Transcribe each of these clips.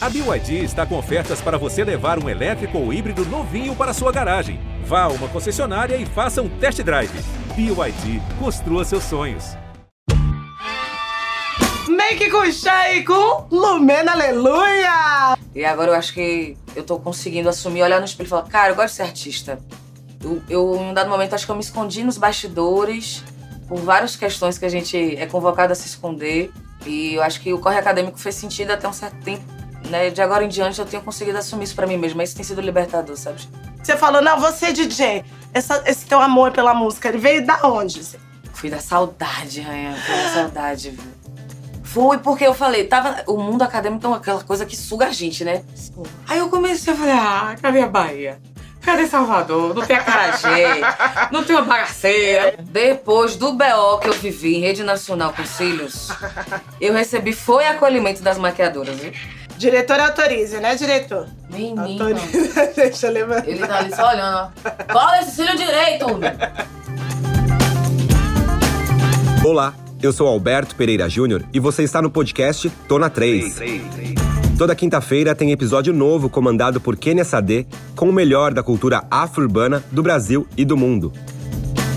A BYD está com ofertas para você levar um elétrico ou híbrido novinho para sua garagem. Vá a uma concessionária e faça um test drive. BYD, construa seus sonhos. Make com Shai com Lumena Aleluia! E agora eu acho que eu tô conseguindo assumir, olhar no espelho e falar, cara, eu gosto de ser artista. Eu, eu, em um dado momento, acho que eu me escondi nos bastidores por várias questões que a gente é convocado a se esconder. E eu acho que o corre acadêmico fez sentido até um certo tempo. Né? De agora em diante eu tenho conseguido assumir isso pra mim mesma. Isso tem sido libertador, sabe? Você falou, não, você DJ. Essa, esse teu amor pela música, ele veio da onde? Fui da saudade, Rainha. Fui da saudade, viu? Fui porque eu falei, tava. O mundo acadêmico é aquela coisa que suga a gente, né? Aí eu comecei a falar, ah, cadê a Bahia? Cadê Salvador? Não tem acarajé, não tem uma bagaceira. Depois do BO que eu vivi em rede nacional com cílios, eu recebi foi acolhimento das maquiadoras, viu? Diretor autorize, né, diretor? Menino. Autoriza. Deixa eu levantar. Ele tá ali só olhando, ó. Cola esse cílio direito, homem. Olá, eu sou Alberto Pereira Júnior e você está no podcast Tô na 3. Toda quinta-feira tem episódio novo comandado por Kenia Sade com o melhor da cultura afro-urbana do Brasil e do mundo.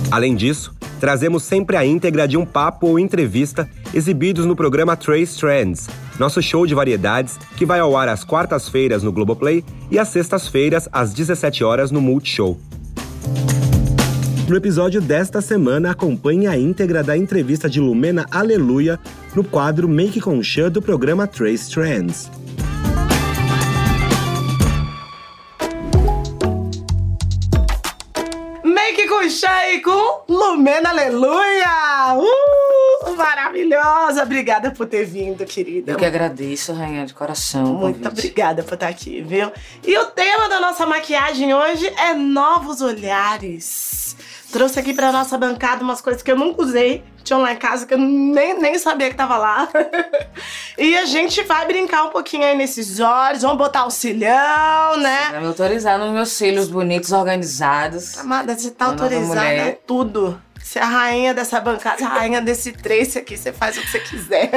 Além disso, trazemos sempre a íntegra de um papo ou entrevista exibidos no programa Trace Trends, nosso show de variedades que vai ao ar às quartas-feiras no Globoplay e às sextas-feiras às 17 horas no Multishow. No episódio desta semana, acompanhe a íntegra da entrevista de Lumena Aleluia no quadro Make com Chan do programa Trace Trends. Com Shai com Lumena Aleluia! Uh, maravilhosa! Obrigada por ter vindo, querida. Eu que agradeço, Rainha, de coração. Muito obrigada por estar aqui, viu? E o tema da nossa maquiagem hoje é novos olhares. Trouxe aqui pra nossa bancada umas coisas que eu nunca usei, tinham lá em casa que eu nem, nem sabia que tava lá. e a gente vai brincar um pouquinho aí nesses olhos, vamos botar o cilhão, né? Vai me autorizar nos meus cílios bonitos, organizados. Amada, você tá autorizada a tudo. Você é a rainha dessa bancada, a rainha desse trace aqui, você faz o que você quiser.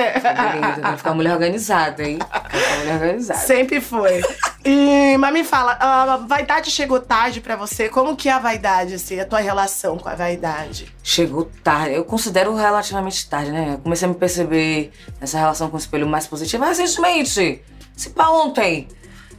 Lindo, vai ficar mulher organizada, hein? Vai ficar mulher organizada. Sempre foi. E, mas me fala, a vaidade chegou tarde pra você? Como que é a vaidade, assim, a tua relação com a vaidade? Chegou tarde, eu considero relativamente tarde, né? Eu comecei a me perceber nessa relação com o espelho mais positiva recentemente. Se pá ontem.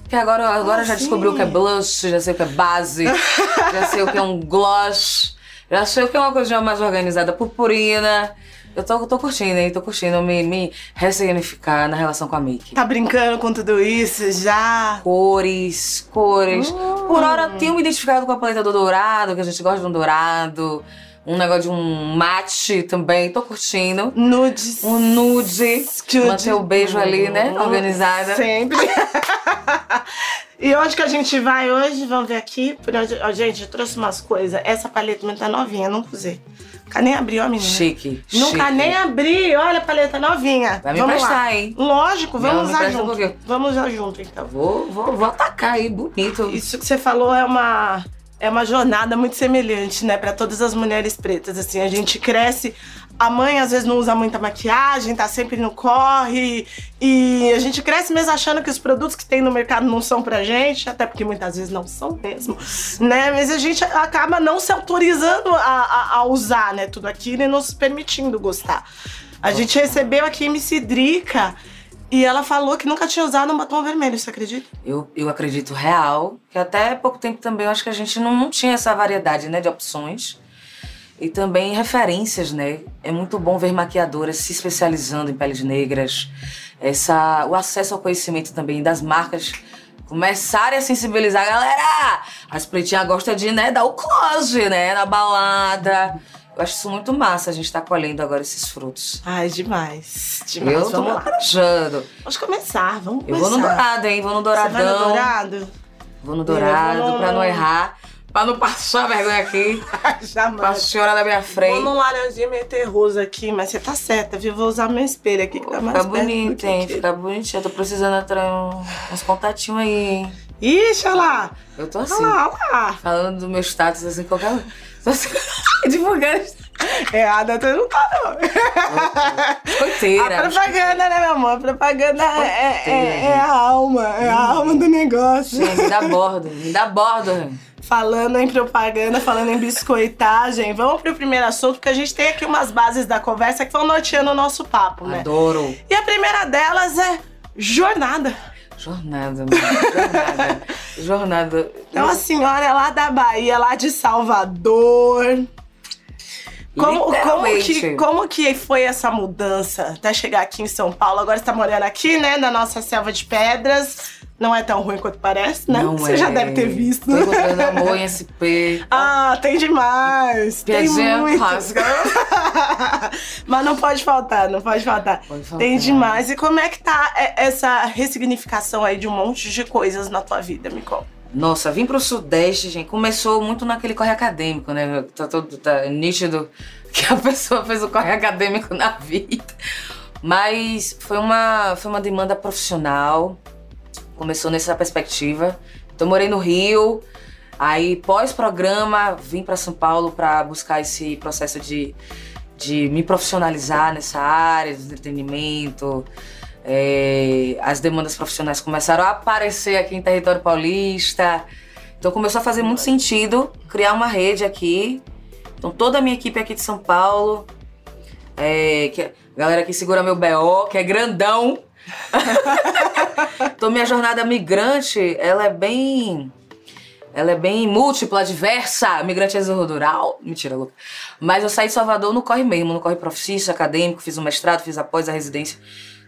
Que agora, agora Ah, já descobri o que é blush, já sei o que é base, já sei o que é um gloss, já sei o que é uma coisa mais organizada, purpurina. Eu tô, tô curtindo, hein? Tô curtindo me, me ressignificar na relação com a make. Tá brincando com tudo isso já? Cores, cores. Hum. Por hora tenho me identificado com a paleta do dourado, que a gente gosta de um dourado. Um negócio de um mate também, tô curtindo. Nudes. Um nude. Nude. Manter o beijo ali, né? Hum, Organizada. Sempre. e onde que a gente vai hoje? Vamos ver aqui. Por onde... Ó, gente, eu trouxe umas coisas. Essa paleta minha tá novinha, nunca usei. Nunca nem abri, ó, menina. Chique. Nunca chique. nem abri. Olha a paleta novinha. Vai me vamos lá. emprestar, hein? Lógico, Não, vamos me usar um junto. pouquinho. Vamos usar junto, então. Vou, vou, vou atacar aí, bonito. Isso que você falou é uma é uma jornada muito semelhante, né, Pra todas as mulheres pretas. Assim, a gente cresce, a mãe às vezes não usa muita maquiagem, tá sempre no corre, e a gente cresce mesmo achando que os produtos que tem no mercado não são pra gente, até porque muitas vezes não são mesmo, né? Mas a gente acaba não se autorizando a, a, a usar, né, tudo aquilo e não se permitindo gostar. A gente recebeu aqui MC Drica e ela falou que nunca tinha usado um batom vermelho, você acredita? Eu, eu acredito real, que até pouco tempo também eu acho que a gente não, não tinha essa variedade, né, de opções. E também referências, né? É muito bom ver maquiadoras se especializando em peles negras. Essa, o acesso ao conhecimento também das marcas começarem a sensibilizar a galera. As pretinhas gostam de, né, dar o close, né, na balada. Eu acho isso muito massa, a gente tá colhendo agora esses frutos. Ai, demais. Demais. Eu tô vamos lá. planejando. Vamos começar, vamos Eu começar. vou no dourado, hein? Vou no Você vai douradão. no dourado? Vou no dourado, Eu vou pra não errar. Pra não passar vergonha aqui. Pra Jamais. senhora da minha Vou frente. no laranjinha meio terroso aqui, mas você tá certa, viu? Vou usar meu espelho aqui que tá mais Fica bonito, hein? Fica bonitinho. Eu tô precisando atrair uns contatinhos aí, hein? Ixi, olha lá. Eu tô Olha assim, lá, olha lá. falando do meu status, assim, qualquer. Tô assim, divulgando. Errada tu não tá, não. Coiteira. A propaganda, né, meu amor? A propaganda é, é, é a alma. É a alma do negócio. Sim, me dá bordo, me dá bordo. Falando em propaganda, falando em biscoitagem, vamos pro primeiro assunto, porque a gente tem aqui umas bases da conversa que vão norteando o nosso papo, né? Adoro. E a primeira delas é jornada. Jornada, mano. Jornada. Jornada. Então a senhora é lá da Bahia, lá de Salvador. Como, como, que, como que foi essa mudança até chegar aqui em São Paulo? Agora você tá morando aqui, né, na nossa selva de pedras. Não é tão ruim quanto parece, né? Não você é. já deve ter visto. Tô encontrando amor em SP. Ah, tem demais. Tem Piadinha muito. clássica. Mas não pode faltar, não pode faltar. Pode faltar. Tem demais. E como é que tá é, essa ressignificação aí de um monte de coisas na tua vida, conta? Nossa, vim pro Sudeste, gente. Começou muito naquele corre acadêmico, né? Tá, todo, tá nítido que a pessoa fez o corre acadêmico na vida. Mas foi uma, foi uma demanda profissional. Começou nessa perspectiva. Então, morei no Rio. Aí, pós-programa, vim para São Paulo para buscar esse processo de, de me profissionalizar nessa área de entretenimento. É, as demandas profissionais começaram a aparecer aqui em território paulista. Então começou a fazer muito sentido criar uma rede aqui. Então toda a minha equipe aqui de São Paulo, é, que, galera que segura meu BO, que é grandão. então minha jornada migrante, ela é bem ela é bem múltipla, diversa. Migrante rural. Mentira, louca. Mas eu saí de Salvador no corre mesmo, no corre profissa, acadêmico, fiz o mestrado, fiz após a residência.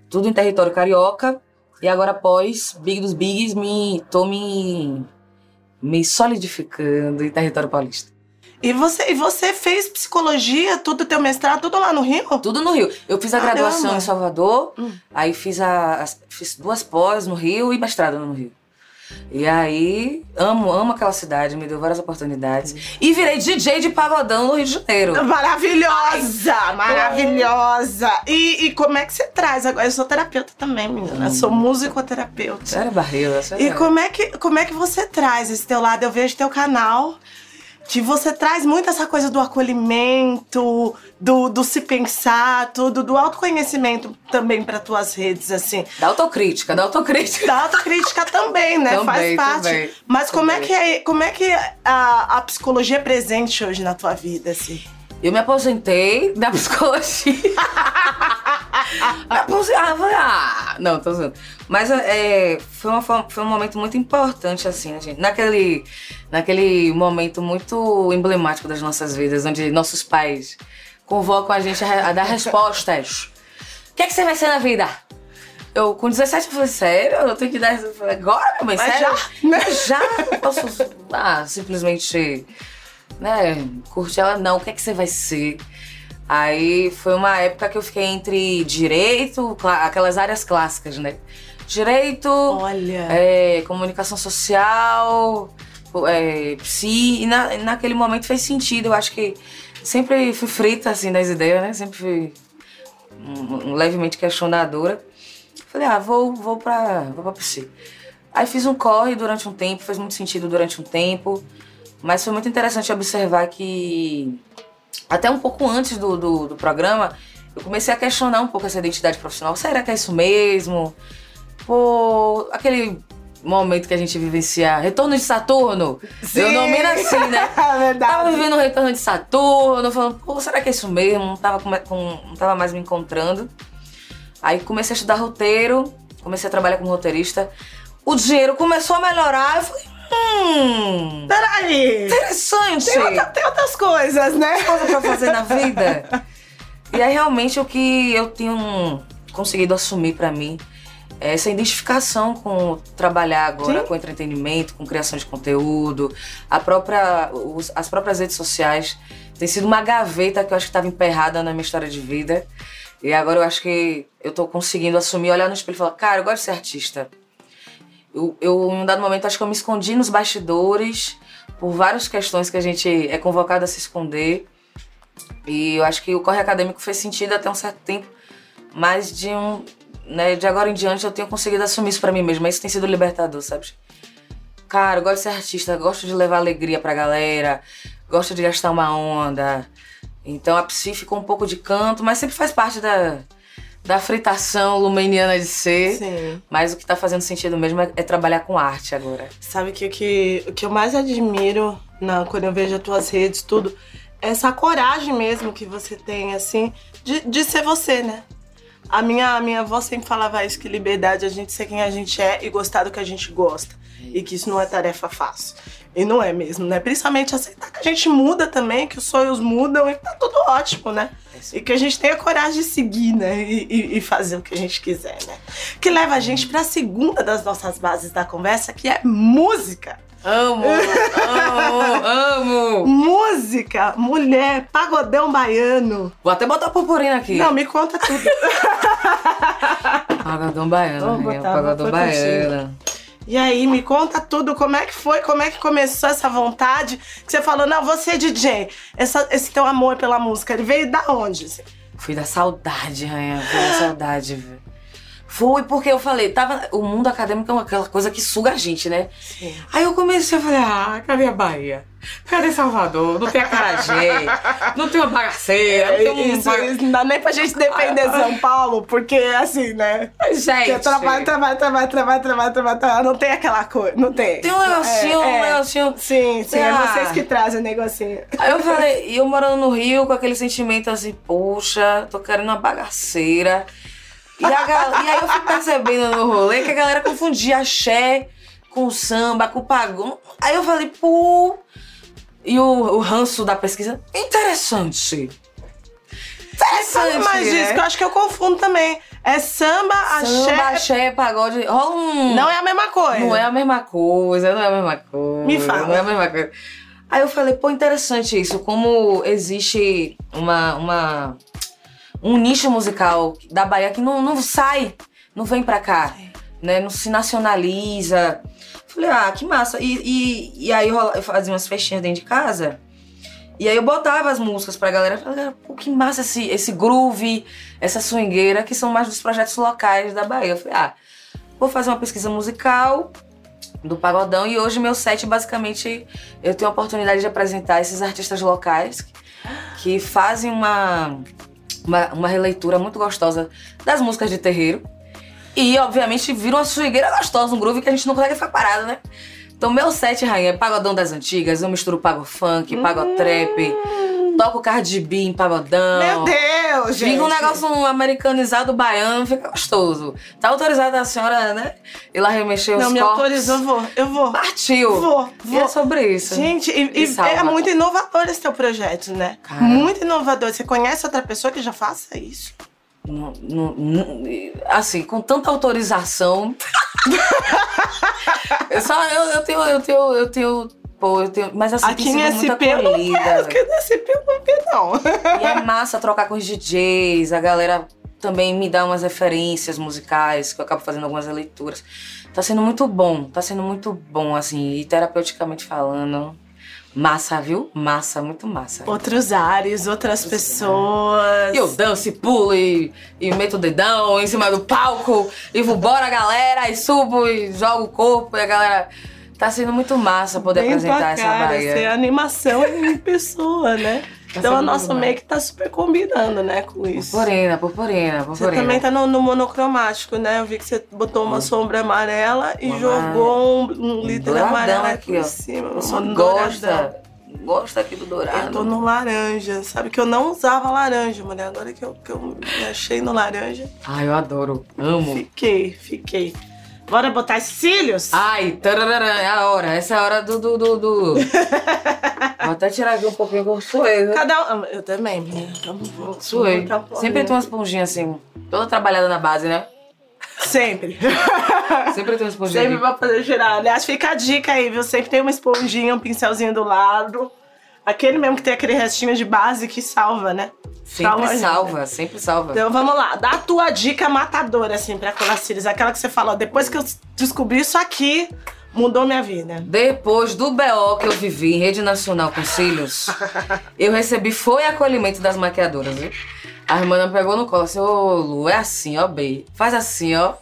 Tudo em território carioca. E agora, após Big dos Bigs, me, tô me, me solidificando em território paulista. E você, e você fez psicologia, tudo teu mestrado, tudo lá no Rio? Tudo no Rio. Eu fiz a Caramba. graduação em Salvador, Hum. aí fiz, a, as- fiz duas pós no Rio e mestrado no Rio. E aí, amo, amo aquela cidade, me deu várias oportunidades. E virei DJ de pagodão no Rio de Janeiro. Maravilhosa! Maravilhosa! E, e como é que você traz agora? Eu sou terapeuta também, menina. Sou musicoterapeuta. Sério, barreira. E como é, que, como é que você traz esse teu lado? Eu vejo teu canal. Que você traz muito essa coisa do acolhimento, do, do se pensar, tudo, do autoconhecimento também para tuas redes, assim. Da autocrítica, da autocrítica. Da autocrítica também, né? Também, Faz parte. também, Mas como é também. que, é, como é, que a, a psicologia é presente hoje na tua vida, assim? Eu me aposentei da psicologia. Ah, falei, ah, não, tô zoando. Mas é, foi, uma, foi um momento muito importante, assim, né, gente? Naquele, naquele momento muito emblemático das nossas vidas, onde nossos pais convocam a gente a, a dar respostas. O que é que você vai ser na vida? Eu, com 17, eu falei, sério? Eu tenho que dar. Eu falei, agora, minha mãe? Mas sério? já, né? Já? Não posso ah, simplesmente né, curtir ela, não. O que é que você vai ser? Aí foi uma época que eu fiquei entre direito, aquelas áreas clássicas, né? Direito, Olha. é, comunicação social, é, psi, e na, naquele momento fez sentido. Eu acho que sempre fui frita, assim, das ideias, né? Sempre fui um- um levemente questionadora. Falei, ah, vou, vou pra, vou pra psi. Aí fiz um corre durante um tempo, fez muito sentido durante um tempo. Mas foi muito interessante observar que, até um pouco antes do, do, do programa, eu comecei a questionar um pouco essa identidade profissional. Será que é isso mesmo? Pô, aquele momento que a gente vivencia, retorno de Saturno. Eu nomino assim, né? É Tava verdade. vivendo o retorno de Saturno, falando, pô, será que é isso mesmo? Não tava, com, com- não tava mais me encontrando. Aí comecei a estudar roteiro, comecei a trabalhar como roteirista. O dinheiro começou a melhorar, eu falei, hum, Peraí. interessante. Tem, outra- tem outras coisas, né? coisa pra fazer na vida. E aí realmente o que eu tenho conseguido assumir pra mim é essa identificação com trabalhar agora Sim. com entretenimento, com criação de conteúdo, a própria, os- as próprias redes sociais. Tem sido uma gaveta que eu acho que estava emperrada na minha história de vida. E agora eu acho que eu tô conseguindo assumir, olhar no espelho e falar, cara, eu gosto de ser artista. Eu, eu, em um dado momento, acho que eu me escondi nos bastidores por várias questões que a gente é convocado a se esconder. E eu acho que o corre acadêmico fez sentido até um certo tempo, mas de um, né, de agora em diante eu tenho conseguido assumir isso pra mim mesma. Isso tem sido libertador, sabe? Cara, eu gosto de ser artista, gosto de levar alegria pra galera, gosto de gastar uma onda. Então a psi ficou um pouco de canto, mas sempre faz parte da, da fritação lumeniana de ser. Sim. Mas o que tá fazendo sentido mesmo é, é trabalhar com arte agora. Sabe que o que, o que eu mais admiro na, quando eu vejo as tuas redes, tudo, é essa coragem mesmo que você tem, assim, de, de ser você, né? A minha, a minha avó sempre falava isso, que liberdade é a gente ser quem a gente é e gostar do que a gente gosta. E que isso não é tarefa fácil. E não é mesmo, né? Principalmente aceitar que a gente muda também, que os sonhos mudam e tá tudo ótimo, né? E que a gente tenha coragem de seguir, né? E, e- e fazer o que a gente quiser, né? Que leva a gente pra segunda das nossas bases da conversa, que é música. Amo, amo, amo! Música, mulher, pagodão baiano. Vou até botar purpurina aqui. Não, me conta tudo. Pagodão baiano, Vou né? Pagodão baiano. E aí, me conta tudo, como é que foi, como é que começou essa vontade? Que você falou, não, você é DJ. Essa- esse teu amor pela música, ele veio da onde? Fui da saudade, rainha. Fui da saudade, velho. Fui porque eu falei, tava. O mundo acadêmico é aquela coisa que suga a gente, né? Sim. Aí eu comecei a falar, ah, cadê a Bahia? Cadê Salvador? Não tem acarajé, não tem uma bagaceira, não tem um... Isso, isso não dá nem pra gente defender São Paulo, porque assim, né? Gente, Porque trabalho, trabalho, trabalho, trabalho, trabalho, trabalho, trabalho. Não tem aquela coisa, não tem. tem um negocinho, É, um é. negocinho... Sim, sim, é Ah. vocês que trazem o negocinho. Aí eu falei, e eu morando no Rio com aquele sentimento assim, poxa, tô querendo uma bagaceira. E, a e aí eu fui percebendo no rolê que a galera confundia axé com samba, com pagão. Aí eu falei, pô. E o, o ranço da pesquisa, interessante. Interessante. Mas né? isso que eu acho que eu confundo também. É samba, Samba, axé. axé, pagode. Rola um. Não é a mesma coisa. Não é a mesma coisa, não é a mesma coisa. Me fala. Não é a mesma coisa. Aí eu falei, pô, interessante isso, como existe uma, uma um nicho musical da Bahia que não, não sai, não vem pra cá, né? Não se nacionaliza. Falei, ah, que massa. E, e, e aí eu fazia umas festinhas dentro de casa. E aí eu botava as músicas pra galera. Falei, pô, que massa esse, esse groove, essa swingueira, que são mais dos projetos locais da Bahia. Eu falei, ah, vou fazer uma pesquisa musical do pagodão e hoje meu set basicamente eu tenho a oportunidade de apresentar esses artistas locais que fazem uma, uma, uma releitura muito gostosa das músicas de terreiro e obviamente viram uma swingueira gostosa, um groove que a gente não consegue ficar parado, né? Então meu set, rainha, é pagodão das antigas, eu misturo pago funk, pago trap, toco Cardi B em pagodão. Meu Deus, gente. Fica um negócio um americanizado baiano, fica gostoso. Tá autorizada a senhora, né? Ir lá remexer Não, os me corpos. autorizou, eu vou. Eu vou. Partiu. Vou, E vou. é sobre isso. Gente, e, E e é muito inovador esse teu projeto, né? Cara. Muito inovador. Você conhece outra pessoa que já faça isso? Não- não- não- assim, com tanta autorização. eu só, eu, eu tenho, eu tenho, eu tenho. Pô, eu tenho. Mas assim, Aqui tem em SP não quero, porque no SP não vi, não. E é massa trocar com os DJs, a galera também me dá umas referências musicais, que eu acabo fazendo algumas leituras. Tá sendo muito bom, tá sendo muito bom, assim, e terapeuticamente falando. Massa, viu? Massa, muito massa. Outros ares, outras pessoas. E eu danço e pulo e, e meto o dedão em cima do palco e vambora, galera, e subo e jogo o corpo e a galera. Tá sendo muito massa poder Bem apresentar tua essa cara, Bahia. ser animação em pessoa, né? Tá então a nossa muito make tá super combinando, né, com isso. Purpurina, purpurina, Você purpurina. também tá no, no monocromático, né? Eu vi que você botou uma sombra amarela e Uma jogou um, um líder Douradão amarelo aqui, por ó. cima. Você um douradão. gosta, gosta aqui do dourado. Eu tô no laranja. Sabe que eu não usava laranja, mulher. Agora que eu, que eu me achei no laranja, Ai, eu adoro, amo. fiquei, fiquei. Bora botar cílios? Ai, tararara, é a hora, essa é a hora do... do, do, do. Vou até tirar aqui um pouquinho que eu suei, né? Cada um. Eu também, menina. Suei. um. Sempre tem uma esponjinha assim, toda trabalhada na base, né? Sempre. Sempre tem uma esponjinha Sempre pra fazer girar. Aliás, fica a dica aí, viu? Sempre tem uma esponjinha, um pincelzinho do lado. Aquele mesmo que tem aquele restinho de base que salva, né? Sempre a gente. salva, sempre salva. Então vamos lá, dá a tua dica matadora, assim, pra colar cílios. Aquela que você falou, depois que eu descobri isso aqui, mudou minha vida. Depois do BO que eu vivi em rede nacional com cílios, eu recebi foi acolhimento das maquiadoras, viu? A irmã me pegou no colo assim, ô Lu, é assim, ó, B. Faz assim, ó.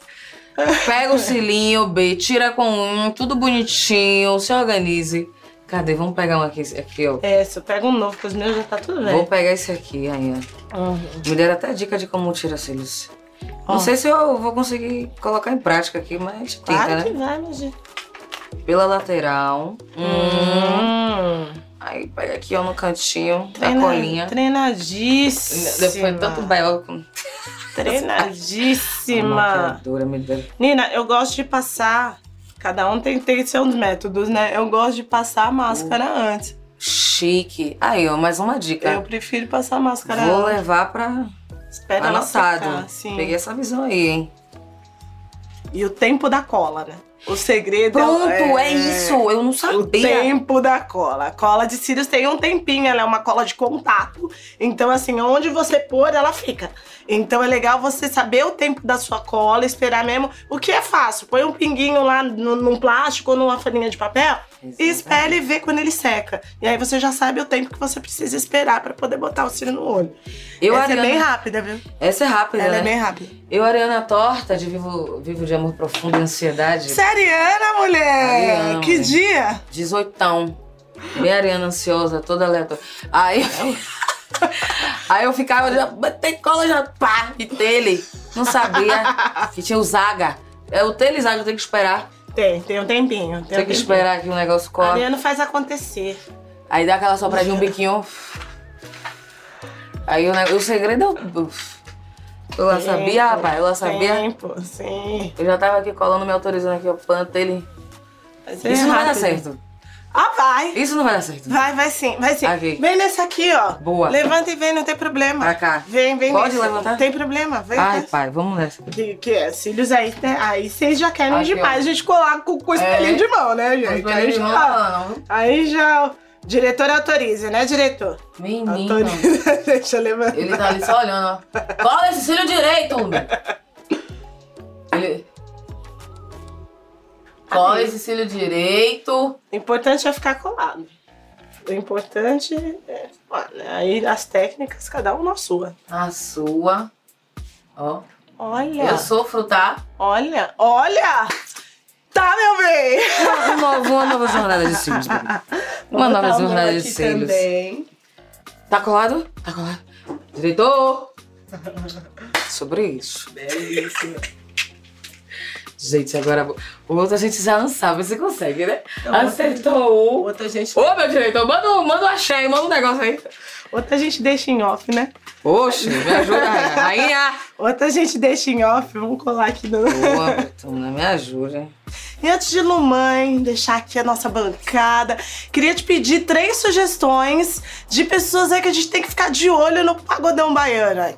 Pega o cilinho, B, tira com um, tudo bonitinho, se organize. Cadê? Vamos pegar um aqui, aqui ó. É, se eu pego um novo, porque os meus já tá tudo Vou velho. pegar esse aqui aí, ó. Uhum. Me deram até dica de como tira cílios. Não sei se eu vou conseguir colocar em prática aqui, mas a gente tenta, Claro né? que vai, minha gente. Pela lateral. Hum. Hum. Aí pega aqui, ó, no cantinho, da Treina- colinha. Treinadíssima. Depois tanto com Treinadíssima. Nina, eu gosto de passar. Cada um tem, tem seus métodos, né? Eu gosto de passar a máscara antes. Chique. Aí, ó, mais uma dica. Eu prefiro passar a máscara Vou antes. levar pra Espera anotado. secar. Peguei essa visão aí, hein? E o tempo da cola, né? O segredo Pronto, é, é, isso. Eu não O sabia. tempo da cola. A cola de cílios tem um tempinho, ela é uma cola de contato. Então, assim, onde você pôr, ela fica. Então é legal você saber o tempo da sua cola, esperar mesmo. O que é fácil? Põe um pinguinho lá no, num plástico ou numa folhinha de papel e espera e vê quando ele seca. E aí você já sabe o tempo que você precisa esperar pra poder botar o cílio no olho. Eu, Essa Ariana, é bem rápida, viu? Essa é rápida, Ela né? é bem rápida. Eu, Ariana Torta, de Vivo, Vivo de Amor Profundo e Ansiedade. Seriana, mulher! Ariana, que mulher. dia! 18. Bem Ariana ansiosa, toda aleatória. Aí, aí eu ficava, já, tem cola já, pá, e tele. Não sabia que tinha o Zaga. É o tele Zaga, eu tenho que esperar. Tem, tem um tempinho. Tem, Tem um que tempinho. esperar que o negócio corre. Ariana faz acontecer. Aí dá aquela sopradinha, um biquinho. Aí o, o segredo é o. Eu já sabia, rapaz, eu já sabia. Tempo, sim. Eu já tava aqui colando, me autorizando aqui, ó, panta ele. É Isso não vai dar certo. Ah, vai. Isso não vai dar certo. Vai, vai sim, vai sim. Vem nesse aqui, ó. Boa. Levanta e vem, não tem problema. Pra cá. Vem, vem Pode levantar? Não tem problema, vem. Ai, nesse. pai, vamos nessa. Que, que é, cílios aí, né? Aí vocês já querem Aqui, demais ó. a gente colar com, com espelhinho É. de mão, né, gente? Aí já, aí já diretor autoriza, né, diretor? Menino. Autoriza. Deixa eu levantar. Ele tá ali só olhando, ó. Cola esse cílio direito, homem. Cola esse cílio direito. O importante é ficar colado. O importante é. Olha, aí as técnicas, cada um na sua. A sua. Ó. Olha. Eu sofro, tá? Olha, olha! Tá, meu bem! Uma nova, uma nova jornada de cílios. Uma nova jornada de cílios. Também. Tá colado? Tá colado. Diretor! Sobre isso. Belíssimo. Gente, agora o outro a gente já não sabe se consegue, né? Acertou um. Outra gente, Ô, meu diretor, manda, um- manda um axé, manda um negócio aí. outra gente deixa em off, né? Oxe, me ajuda, rainha. Rainha! Outra gente deixa em off. Vamos colar aqui no. Boa, Betuna, me ajuda. E antes de Lumãe, deixar aqui a nossa bancada, queria te pedir três sugestões de pessoas aí que a gente tem que ficar de olho no pagodão baiano.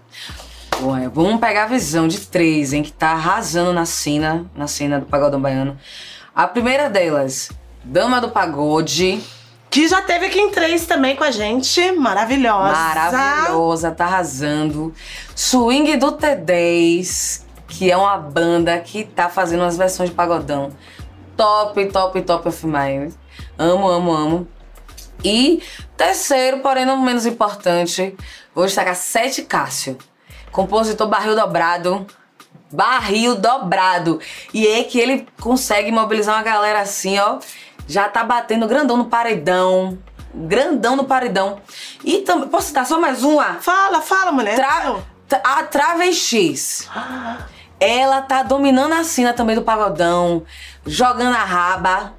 Ué, vamos pegar a visão de três, hein, que tá arrasando na cena, na cena do Pagodão Baiano. A primeira delas, Dama do Pagode. Que já teve aqui em três também com a gente. Maravilhosa. Maravilhosa, tá arrasando. Swing do T10, que é uma banda que tá fazendo umas versões de pagodão. Top, top, top of mind. Amo, amo, amo. E terceiro, porém não menos importante, vou destacar Sete Cássio. Compositor barril dobrado. Barril dobrado. E é que ele consegue mobilizar uma galera assim, ó. Já tá batendo grandão no paredão. Grandão no paredão. E também. Posso citar só mais uma? Fala, fala, mulher. Tra a Travestis. Ela tá dominando a cena também do pagodão, jogando a raba.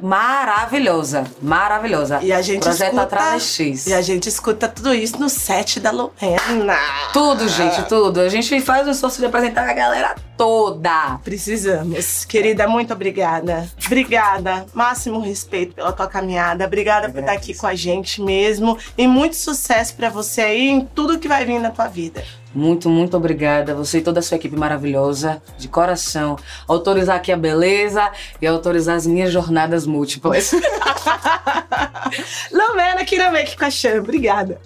Maravilhosa, maravilhosa. E a gente Projeto escuta. a Travestis. E a gente escuta tudo isso no set da Lumena. Tudo, gente, tudo. A gente faz um esforço de apresentar a galera toda. Precisamos. Querida, muito obrigada. Obrigada. Máximo respeito pela tua caminhada. Obrigada por estar aqui com a gente mesmo. E muito sucesso pra você aí em tudo que vai vir na tua vida. Muito, muito obrigada. Você e toda a sua equipe maravilhosa, de coração. Autorizar aqui a beleza e autorizar as minhas jornadas múltiplas. Lumena aqui na Make com a Chan. Obrigada.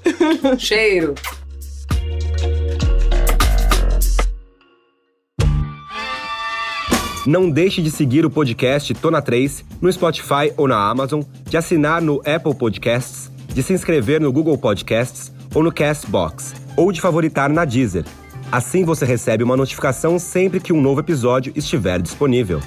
Cheiro. Não deixe de seguir o podcast Tona 3 no Spotify ou na Amazon, de assinar no Apple Podcasts, de se inscrever no Google Podcasts ou no Castbox, ou de favoritar na Deezer. Assim você recebe uma notificação sempre que um novo episódio estiver disponível.